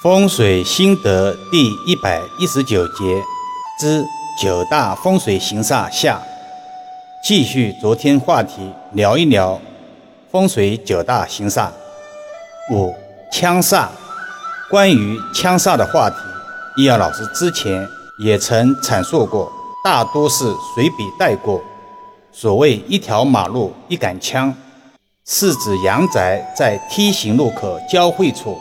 风水心得第一百一十九节之九大风水形煞下，继续昨天话题，聊一聊风水九大形煞。五枪煞，关于枪煞的话题，易遥老师之前也曾阐述过，大多是随笔带过。所谓一条马路一杆枪，是指阳宅在梯形路口交汇处。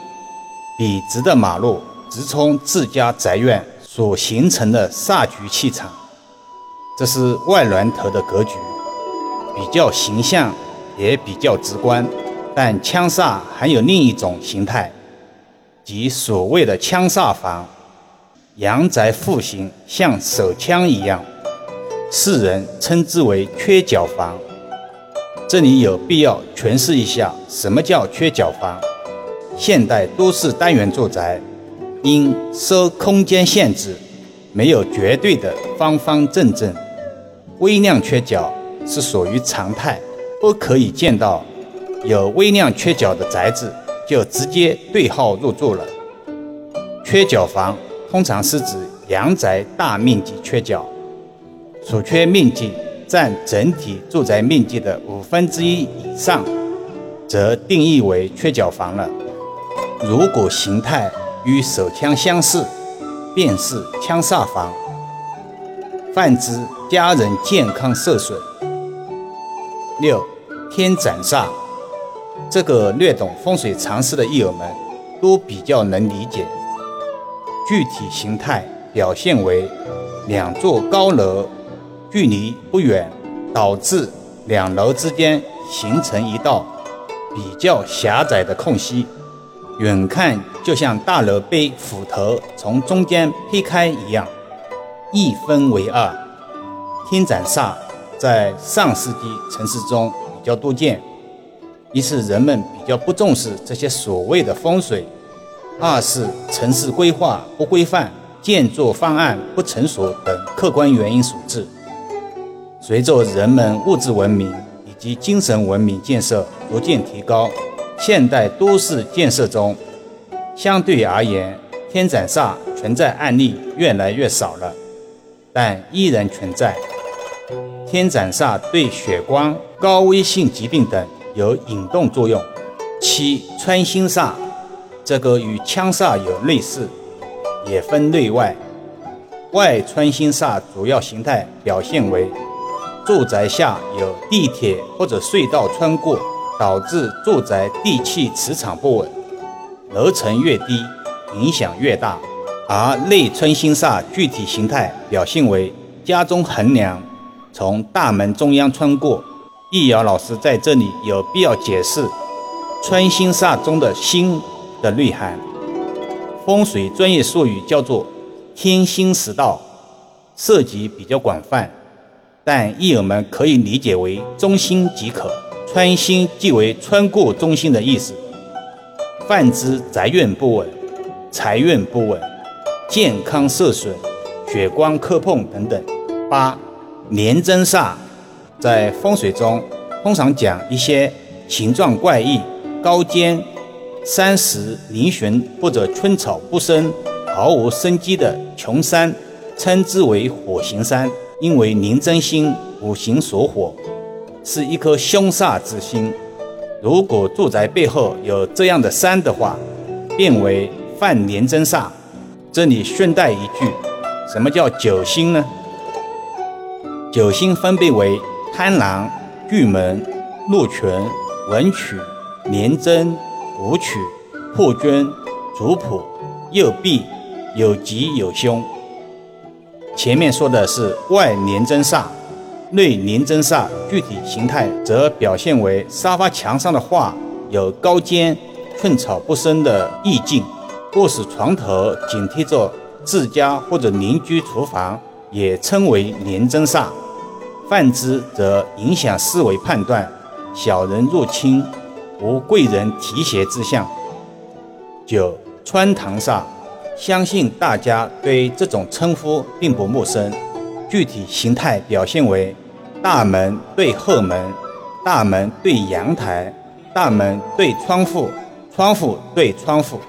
笔直的马路直冲自家宅院所形成的煞局气场，这是外峦头的格局，比较形象，也比较直观。但枪煞还有另一种形态，即所谓的枪煞房，阳宅户型像手枪一样，世人称之为缺角房。这里有必要诠释一下，什么叫缺角房？现代都市单元住宅，因受空间限制，没有绝对的方方正正，微量缺角是属于常态。不可以见到有微量缺角的宅子，就直接对号入住了。缺角房通常是指阳宅大面积缺角，所缺面积占整体住宅面积的五分之一以上，则定义为缺角房了。如果形态与手枪相似，便是枪煞房，泛指家人健康受损。六天斩煞，这个略懂风水常识的益友们都比较能理解。具体形态表现为两座高楼距离不远，导致两楼之间形成一道比较狭窄的空隙。远看就像大楼被斧头从中间劈开一样，一分为二。天斩煞在上世纪城市中比较多见，一是人们比较不重视这些所谓的风水，二是城市规划不规范、建筑方案不成熟等客观原因所致。随着人们物质文明以及精神文明建设逐渐提高。现代都市建设中，相对而言，天斩煞存在案例越来越少了，但依然存在。天斩煞对血光、高危性疾病等有引动作用。七穿心煞，这个与枪煞有类似，也分内外。外穿心煞主要形态表现为住宅下有地铁或者隧道穿过。导致住宅地气磁场不稳，楼层越低，影响越大。而内穿心煞具体形态表现为家中横梁从大门中央穿过。易遥老师在这里有必要解释穿心煞中的“心”的内涵。风水专业术语叫做天心十道，涉及比较广泛，但易友们可以理解为中心即可。穿心即为穿过中心的意思，泛指宅运不稳、财运不稳、健康受损、血光磕碰等等。八廉贞煞，在风水中通常讲一些形状怪异、高尖、山石嶙峋或者春草不生、毫无生机的穷山，称之为火形山，因为廉贞星五行属火。是一颗凶煞之星，如果住宅背后有这样的山的话，变为犯廉贞煞。这里顺带一句，什么叫九星呢？九星分别为贪狼、巨门、禄权、文曲、廉贞、武曲、破军、主仆、右弼，有吉有凶。前面说的是外廉贞煞。内廉贞煞具体形态则表现为沙发墙上的画有高尖、寸草不生的意境，卧室床头紧贴着自家或者邻居厨房，也称为廉贞煞。泛之则影响思维判断，小人入侵，无贵人提携之象。九穿堂煞，相信大家对这种称呼并不陌生。具体形态表现为大门对后门，大门对阳台，大门对窗户，窗户对窗户。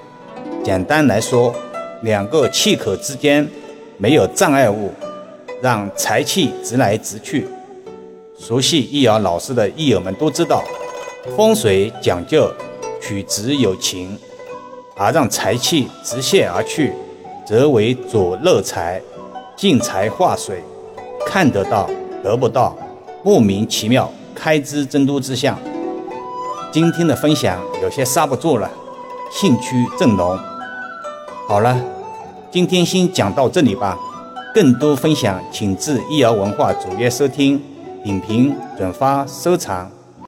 简单来说，两个气口之间没有障碍物，让财气直来直去。熟悉易遥老师的易友们都知道，风水讲究取直有情，而让财气直线而去，则为左漏财，进财化水，看得到得不到，莫名其妙开支增多之象。今天的分享有些刹不住了，兴趣正浓。好了，今天先讲到这里吧。更多分享，请至易瑶文化主页收听、点评、转发、收藏。